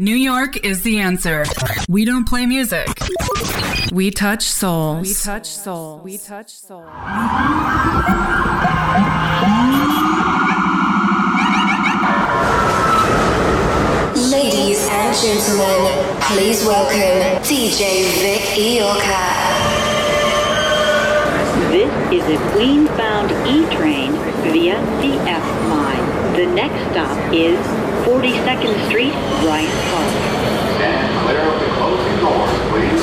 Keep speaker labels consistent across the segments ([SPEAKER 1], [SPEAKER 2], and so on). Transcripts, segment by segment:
[SPEAKER 1] New York is the answer. We don't play music. We touch souls. We touch souls. We touch souls.
[SPEAKER 2] Ladies and gentlemen, please welcome DJ Vic Iorka.
[SPEAKER 3] This is a Queens-bound E-train via the F line. The next stop is 42nd Street, Bryant Park.
[SPEAKER 4] Stand clear of the closing please.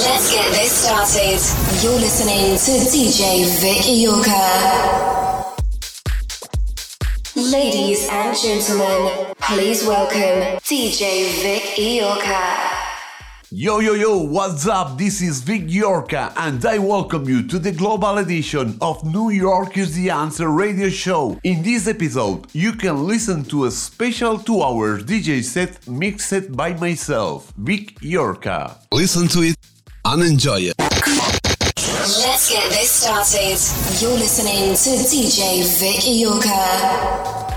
[SPEAKER 2] Let's get this started. You're listening to DJ Vic Iorka. Ladies and gentlemen, please welcome DJ Vic Iorka.
[SPEAKER 5] Yo yo yo, what's up? This is Vic Iorka and I welcome you to the global edition of New York is the Answer radio show. In this episode, you can listen to a special 2 hour DJ set mixed by myself, Vic Iorka.
[SPEAKER 6] Listen to it and enjoy it.
[SPEAKER 2] Let's get this started. You're listening to DJ Vic Iorka.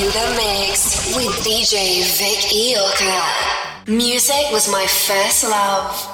[SPEAKER 7] in the
[SPEAKER 2] mix with DJ Vic Iorka. Music was my first love.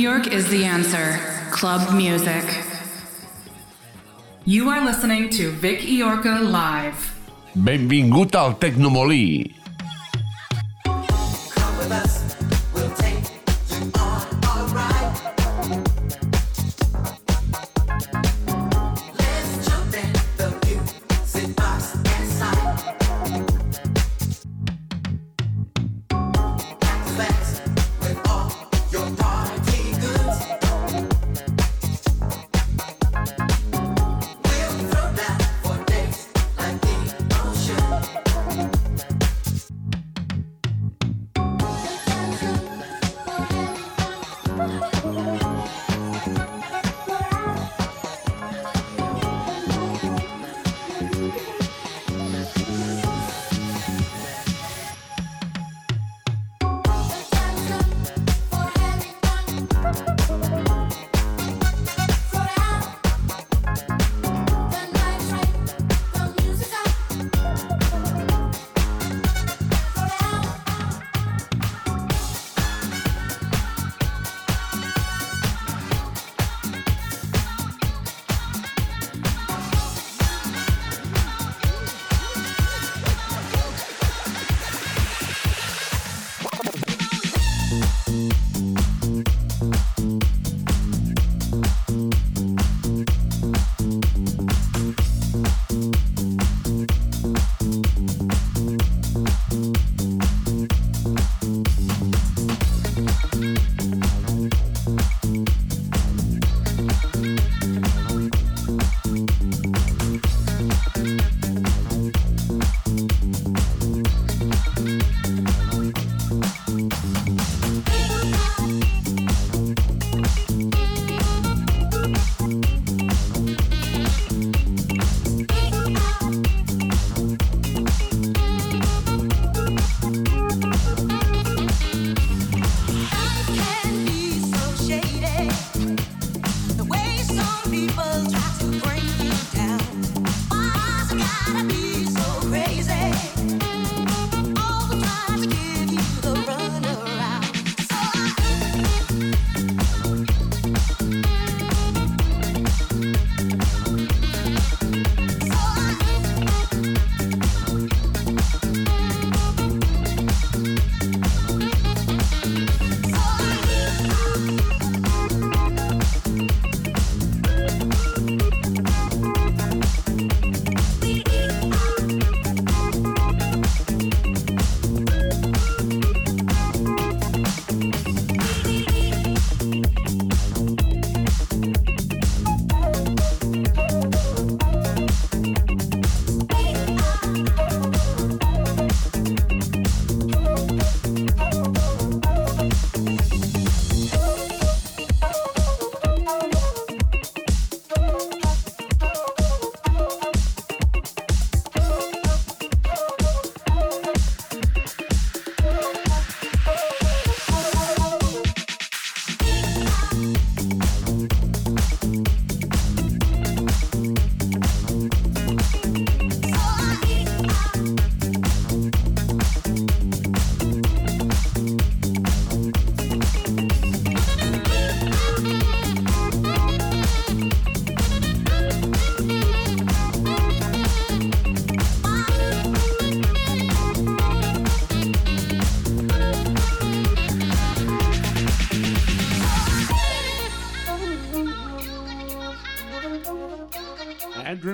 [SPEAKER 1] York is the answer. Club music. You are listening to Vic Iorka live.
[SPEAKER 8] Al Tecnomolí.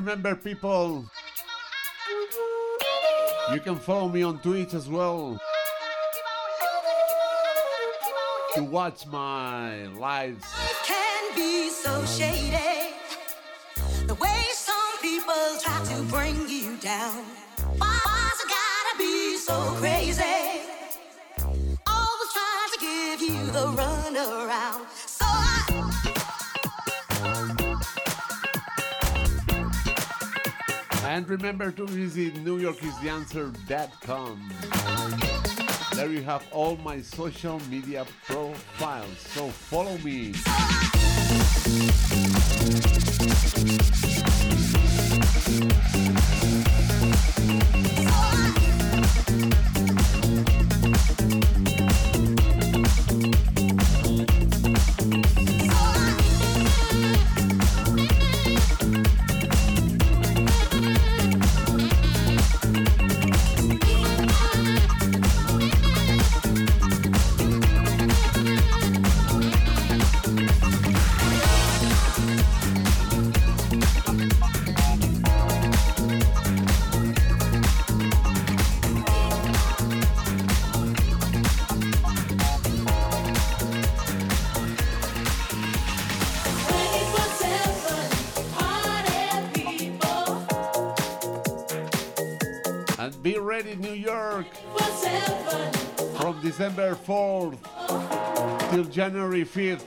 [SPEAKER 9] Remember, people, you can follow me on Twitch as well to watch my lives.
[SPEAKER 10] can be so shady. The way some people try to bring you down. Why's it gotta be so crazy? Always trying to give you the.
[SPEAKER 9] And remember to visit NewYorkIsTheAnswer.com. There you have all my social media profiles. So follow me. December 4th till January 5th.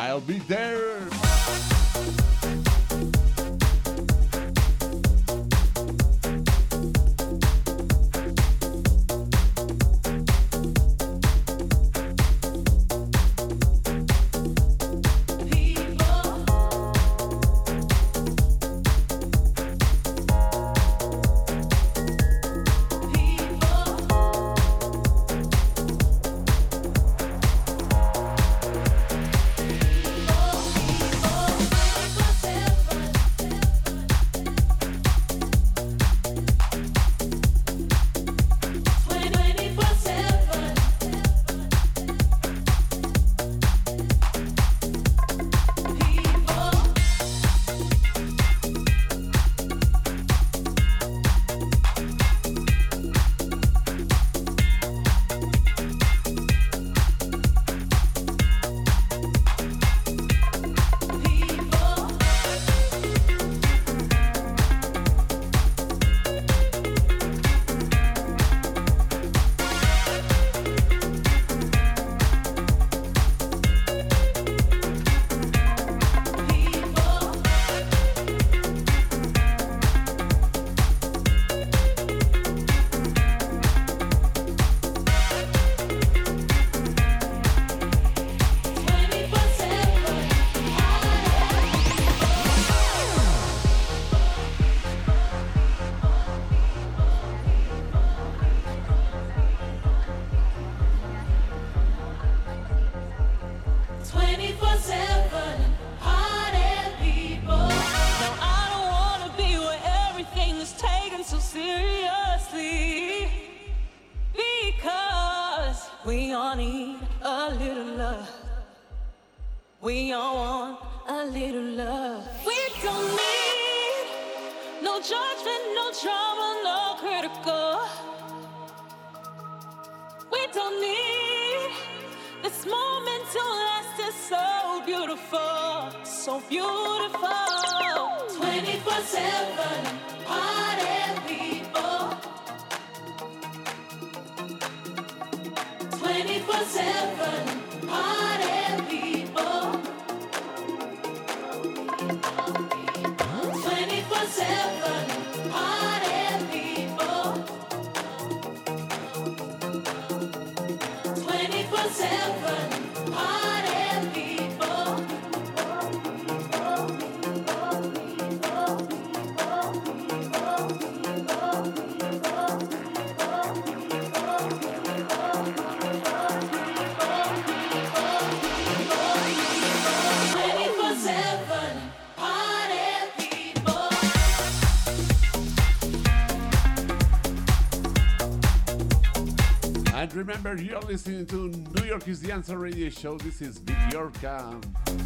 [SPEAKER 9] I'll be there!
[SPEAKER 11] We all want a little love. We don't need no judgment, no drama, no critical. We don't need this moment to last. It's so beautiful, so beautiful. 24 7 party people. 24 7
[SPEAKER 9] remember, you're listening to New York is the Answer radio show. This is Vic Iorka. Um,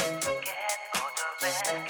[SPEAKER 9] Get out of bed.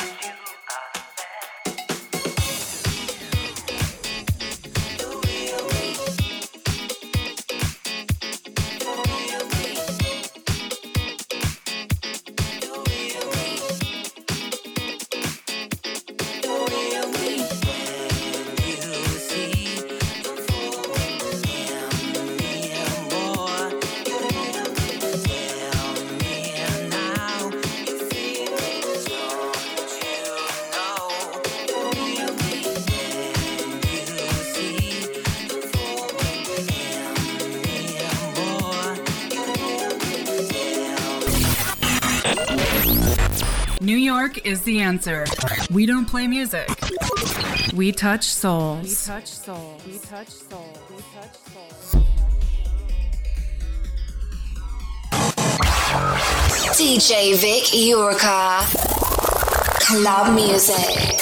[SPEAKER 1] New York is the answer. We don't play music. We touch souls. We touch souls. We touch souls. We touch souls.
[SPEAKER 12] DJ Vic Iorka. Club music.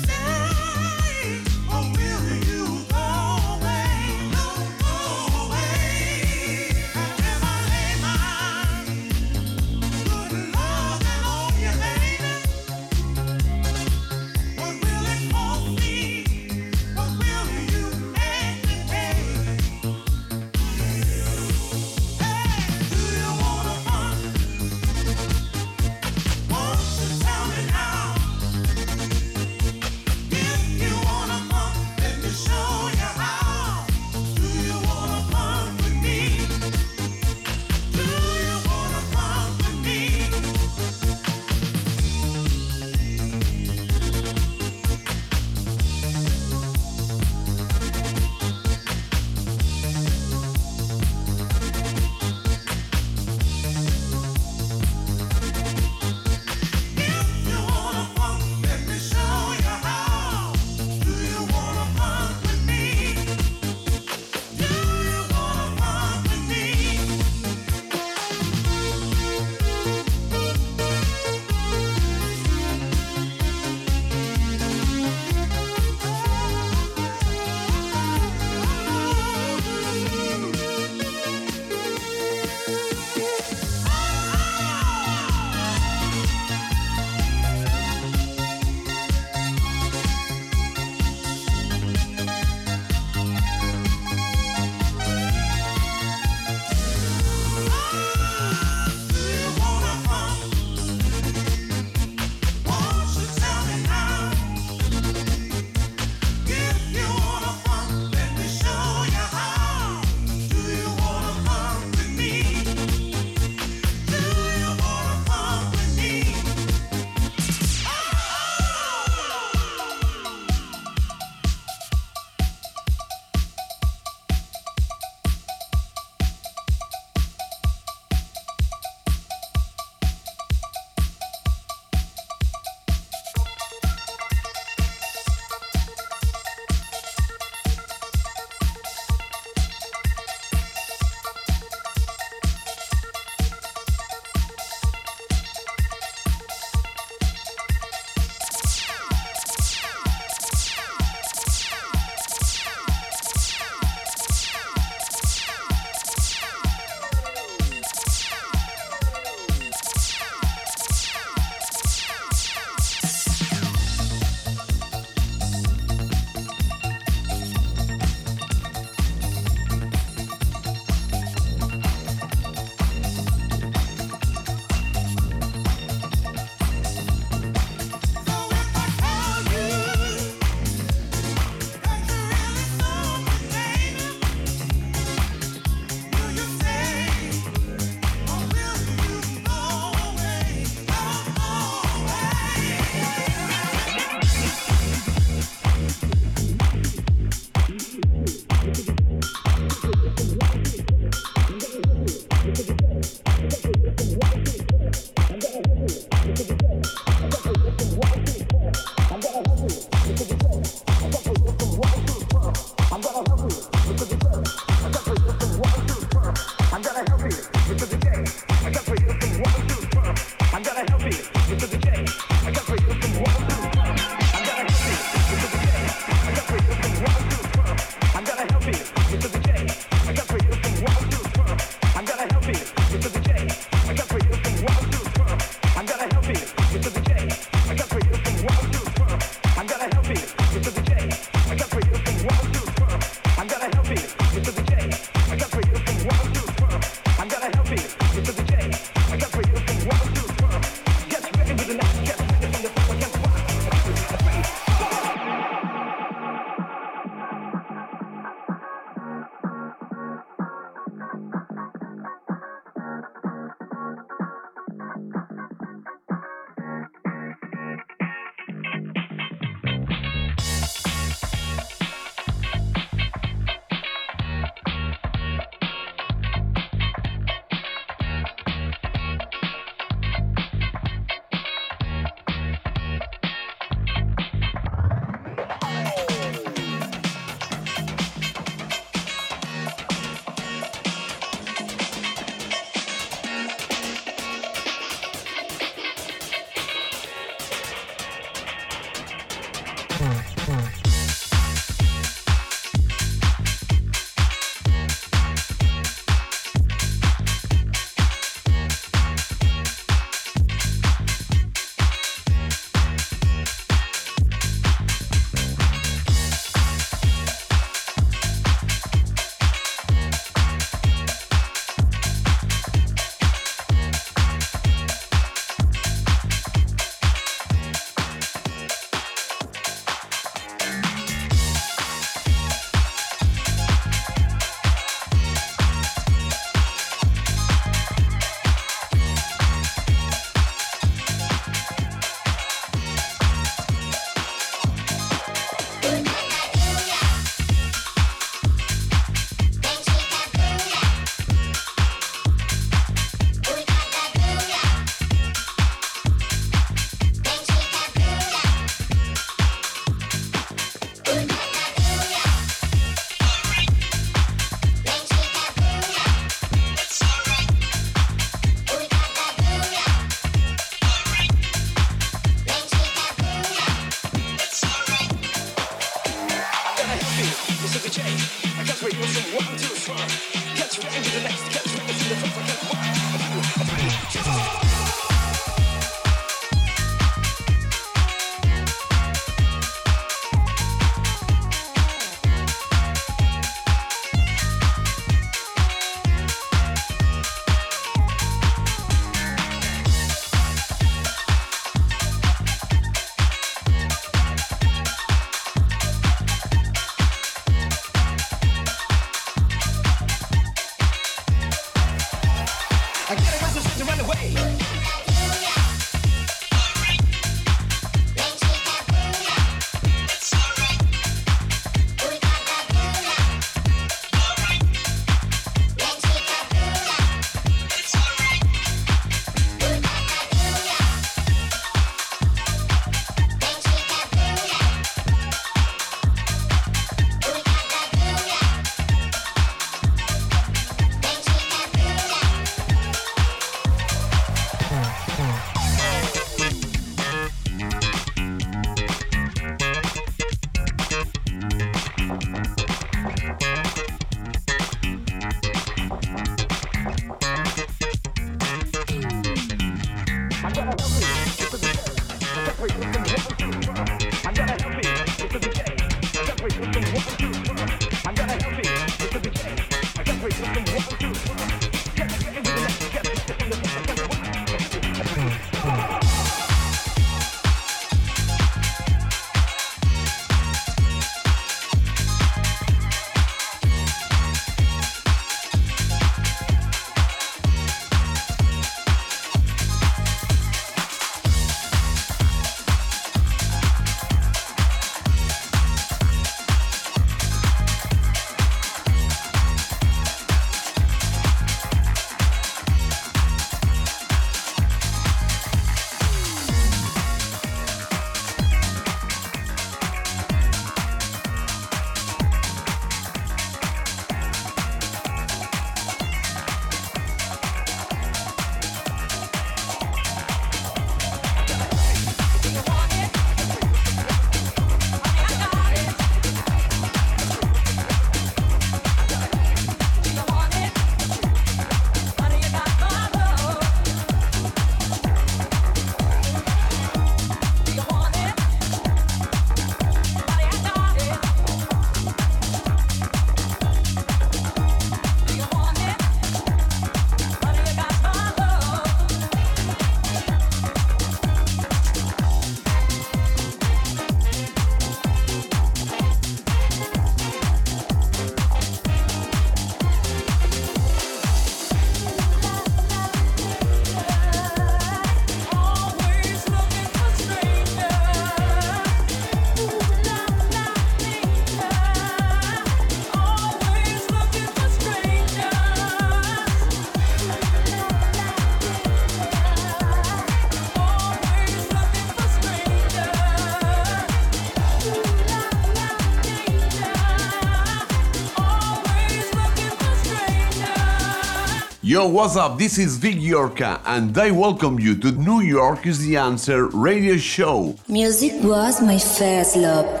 [SPEAKER 5] Yo, what's up? This is Vic Iorka, and I welcome you to New York is the Answer radio show.
[SPEAKER 13] Music was my first love.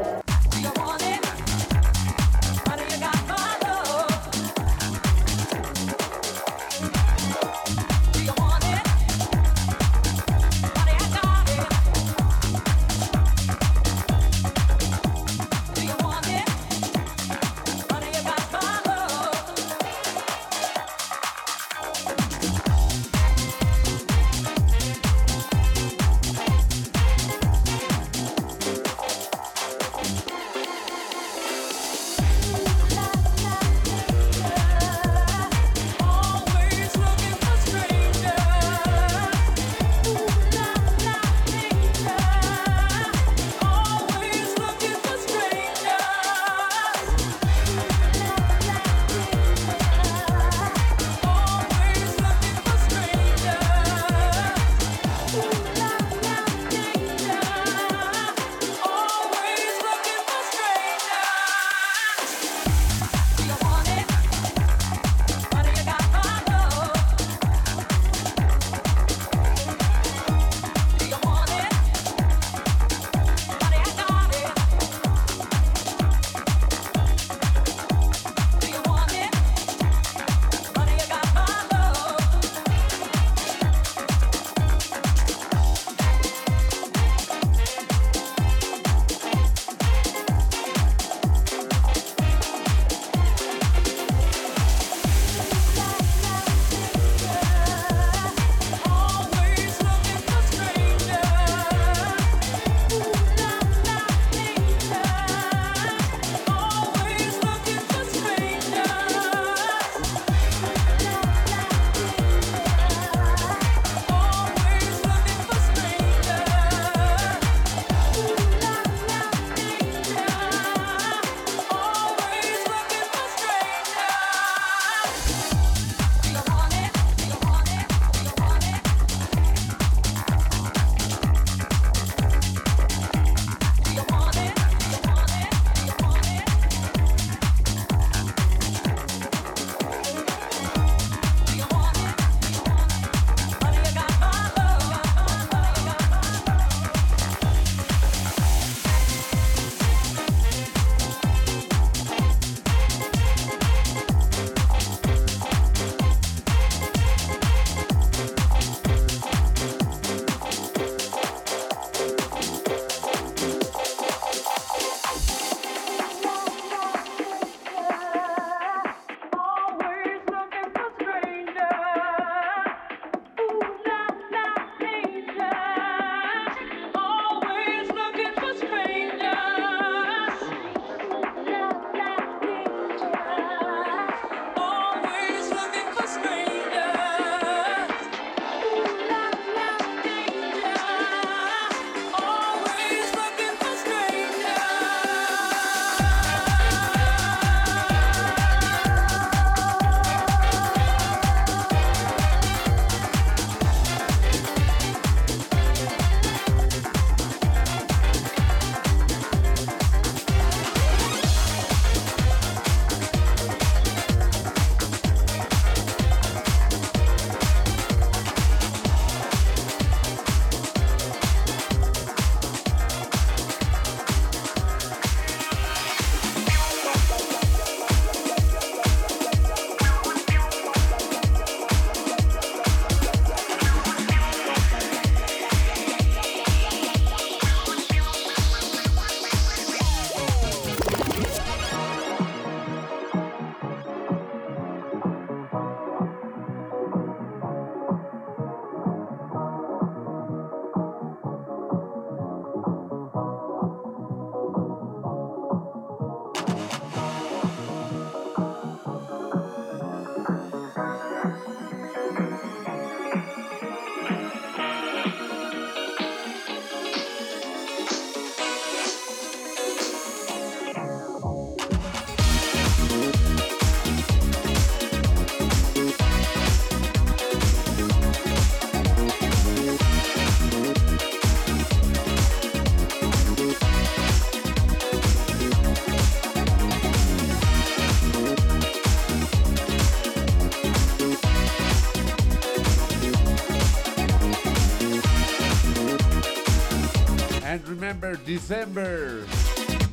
[SPEAKER 11] December.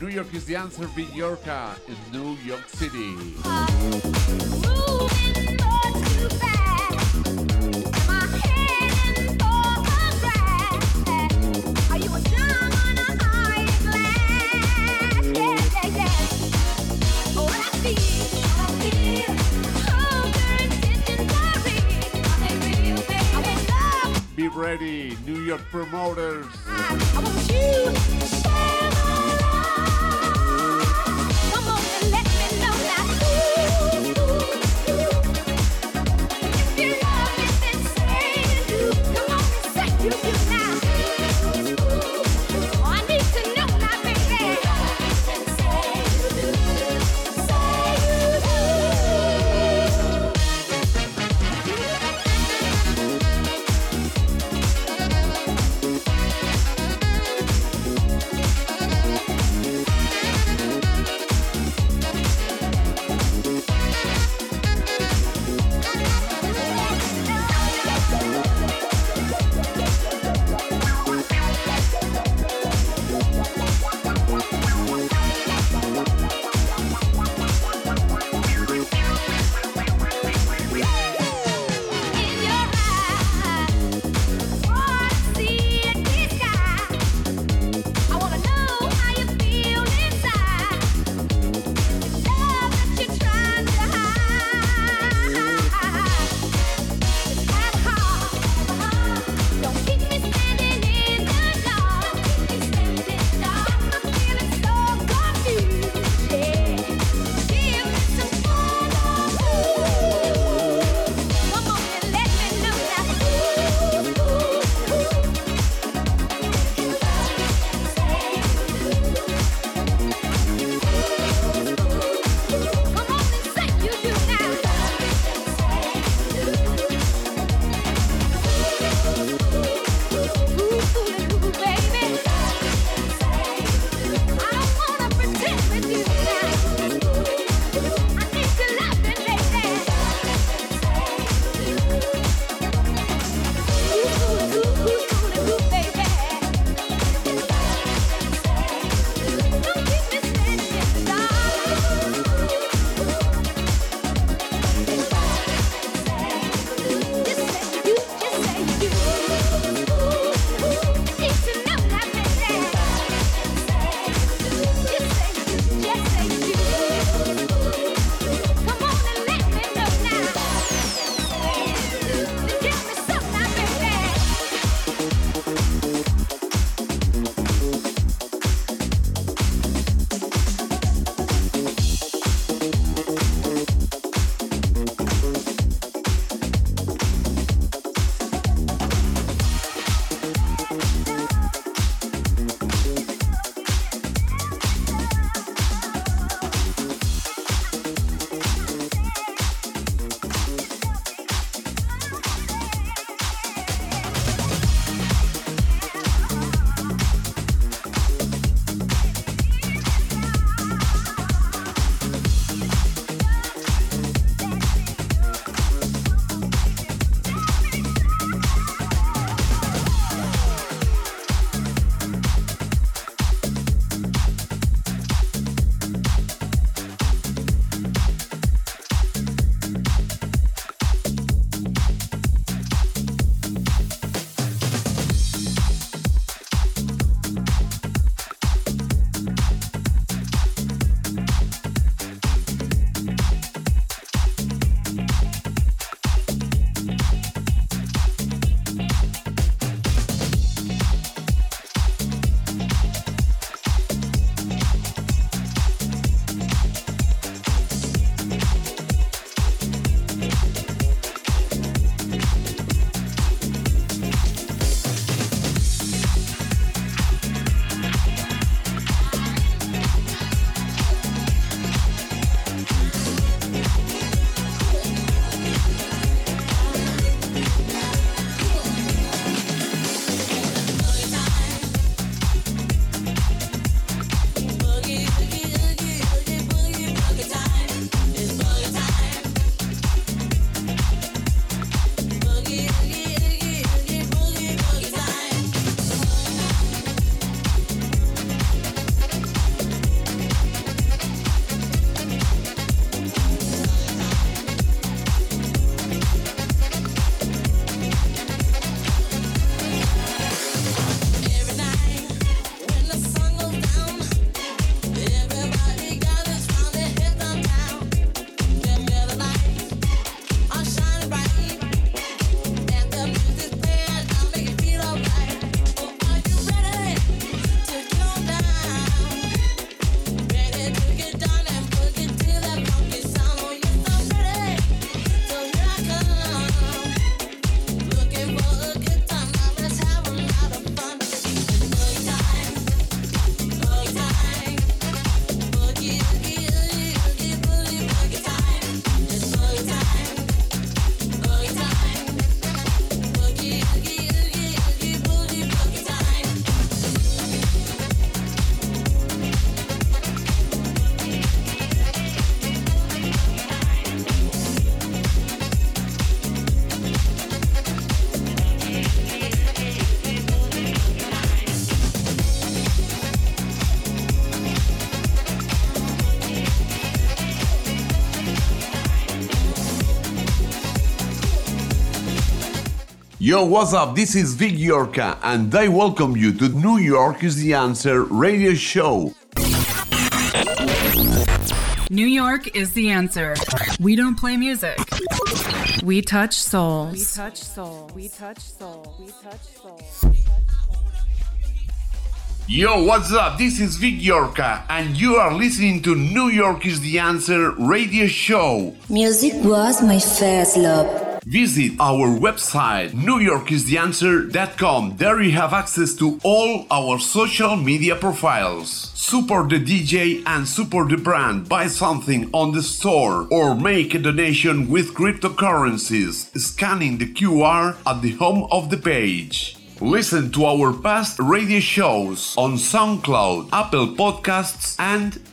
[SPEAKER 11] New York is the answer, Vic Iorka in New York City.
[SPEAKER 5] Yo, what's up? This is Vic Iorka, and I welcome you to New York is the Answer radio show.
[SPEAKER 1] New York is the answer. We don't play music. We touch souls. We touch souls. We touch souls. We touch souls.
[SPEAKER 5] Yo, what's up? This is Vic Iorka, and you are listening to New York is the Answer radio show.
[SPEAKER 12] Music was my first love.
[SPEAKER 5] Visit our website, newyorkistheanswer.com. There you have access to all our social media profiles. Support the DJ and support the brand. Buy something on the store or make a donation with cryptocurrencies, scanning the QR at the home of the page. Listen to our past radio shows on SoundCloud, Apple Podcasts, and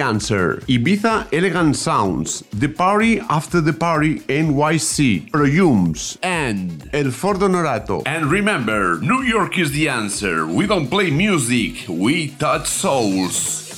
[SPEAKER 5] answer. Ibiza Elegant Sounds. The party after the party NYC. Perfumes and El Fordo Norato. And remember, New York is the answer. We don't play music, we touch souls.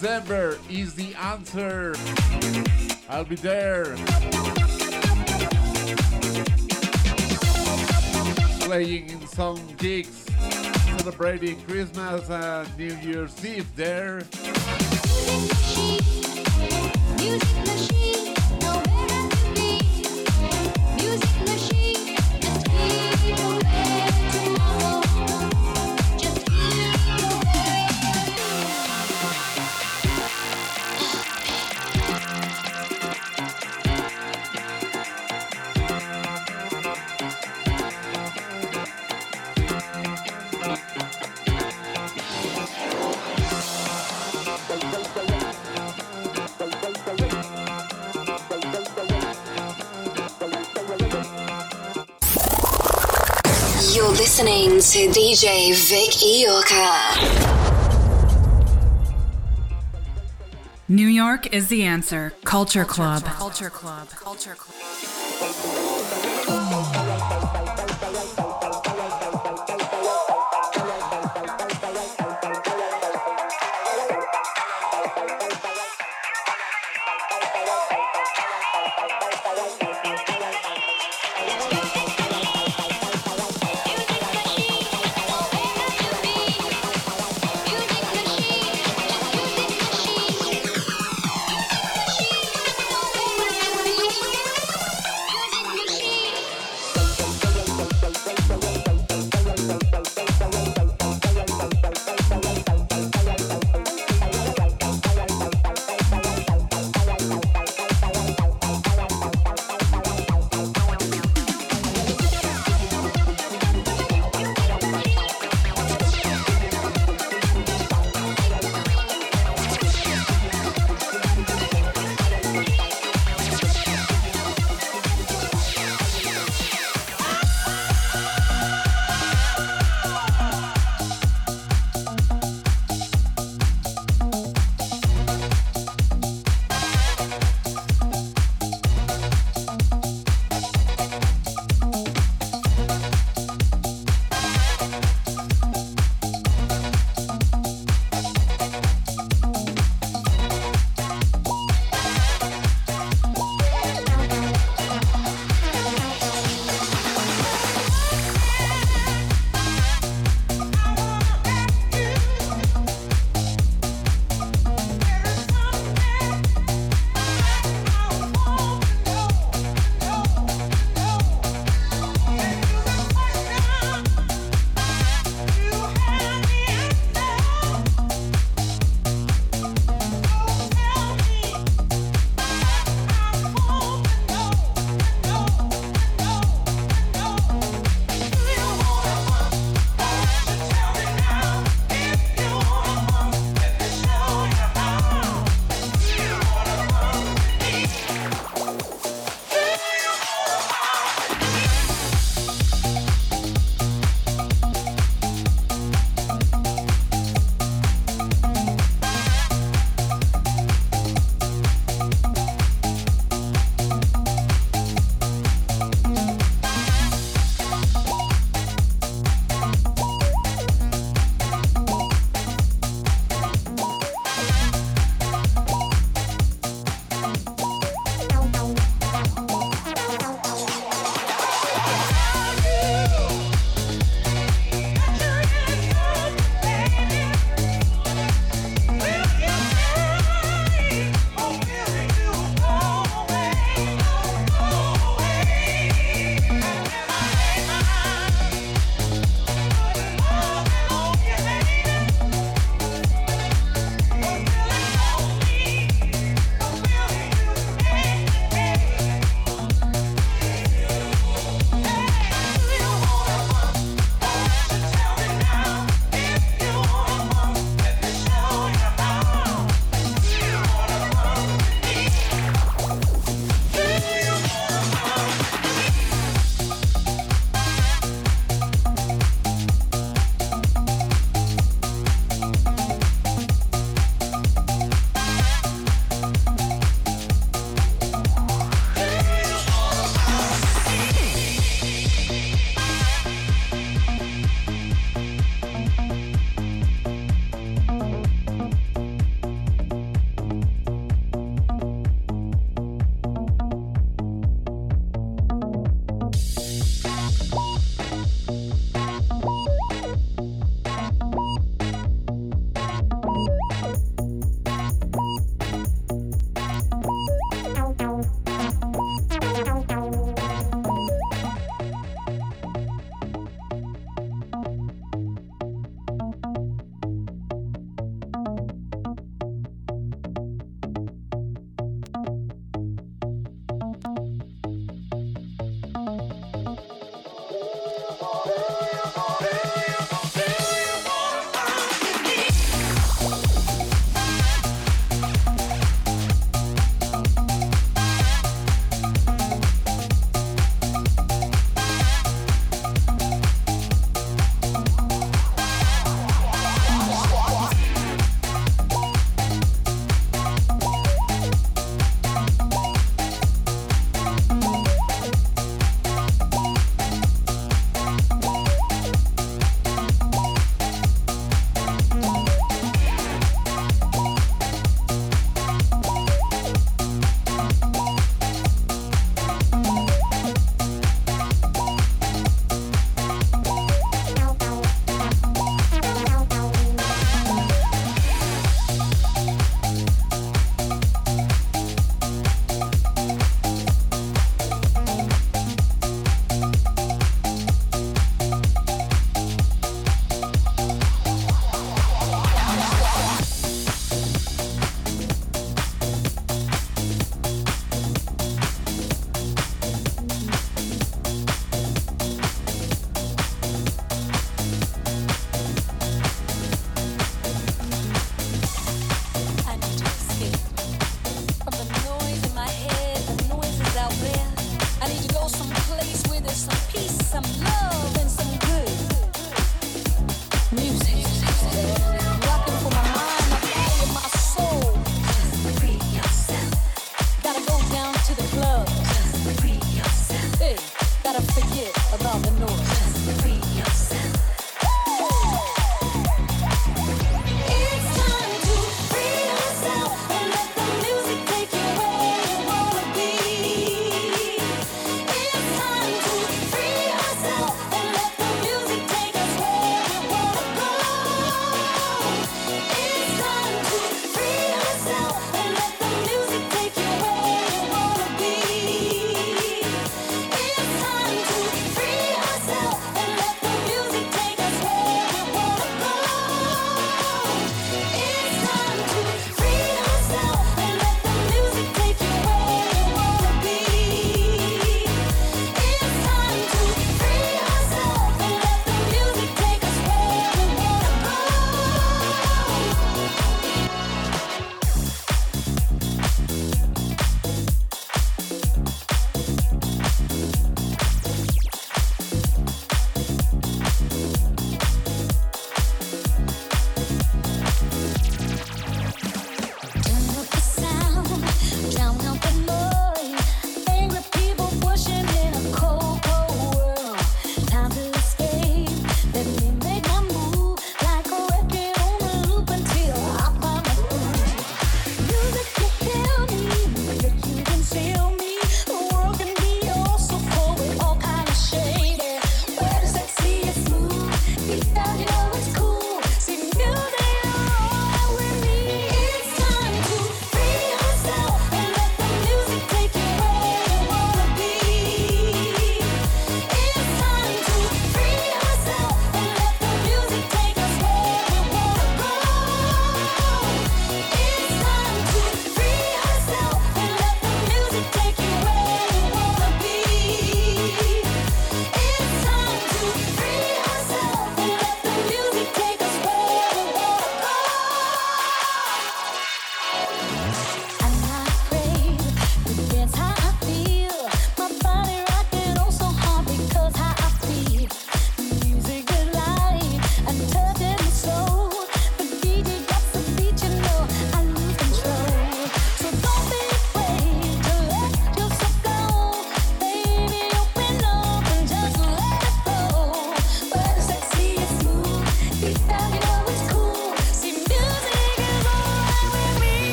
[SPEAKER 11] December is the answer. I'll be there. Playing in some gigs, celebrating Christmas and New Year's Eve there.
[SPEAKER 2] To DJ Vic Iorka.
[SPEAKER 1] New York is the answer. Culture Club. Culture Club. Culture Club.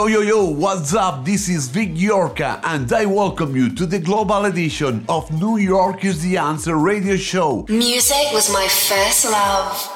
[SPEAKER 5] Yo yo yo, what's up? This is Vic Iorka and I welcome you to the global edition of New York is the Answer radio show.
[SPEAKER 11] Music was my first love.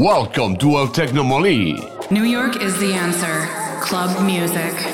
[SPEAKER 5] Welcome to El Technomoli.
[SPEAKER 11] New York is the answer. Club music.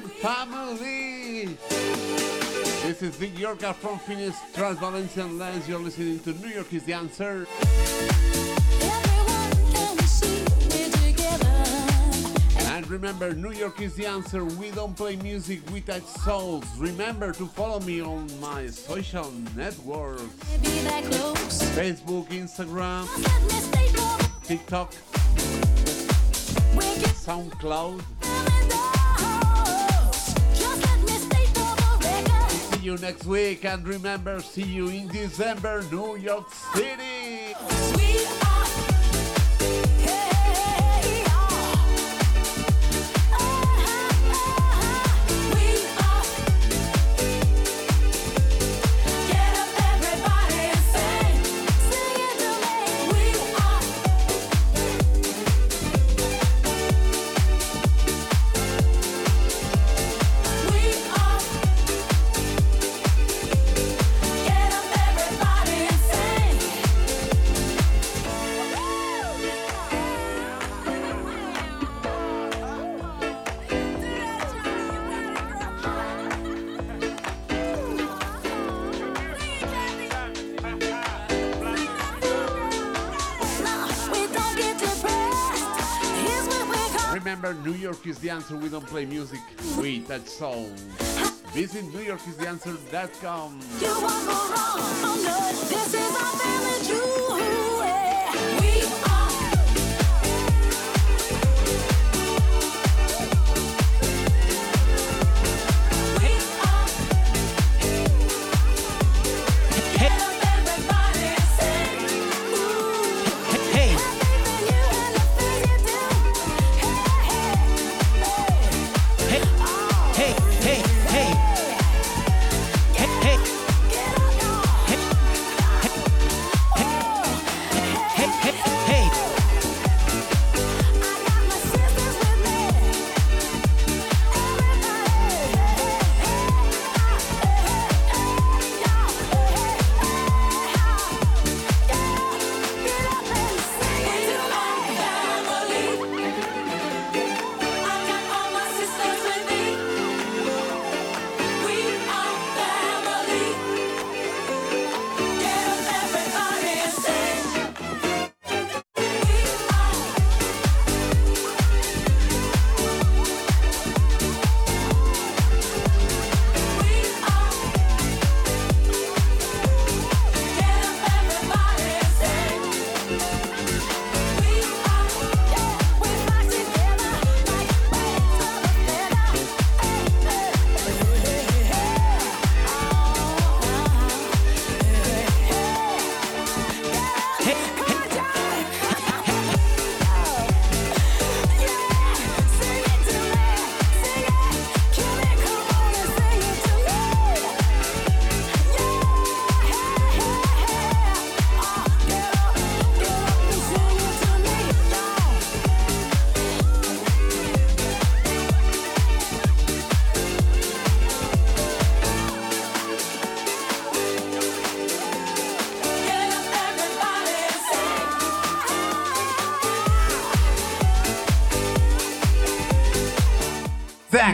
[SPEAKER 5] Weekend, family! This is Vic Iorka from Phoenix, Trans Valencian Lands. You're listening to New York is the answer. And remember, New York is the answer. We don't play music, we touch souls. Remember to follow me on my social networks Facebook, Instagram, TikTok, SoundCloud. You next week, and remember, see you in December, New York City. York is the answer. We don't play music, we touch souls. Visit NewYorkIsTheAnswer.com.
[SPEAKER 11] You won't go wrong. Oh no, this is our family.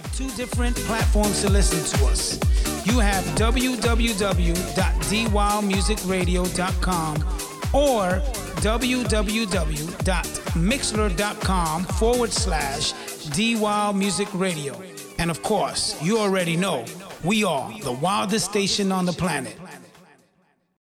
[SPEAKER 14] Have two different platforms to listen to us. You have www.dwildmusicradio.com or www.mixlr.com forward slash DWild Music Radio. And of course, you already know we are the wildest station on the planet.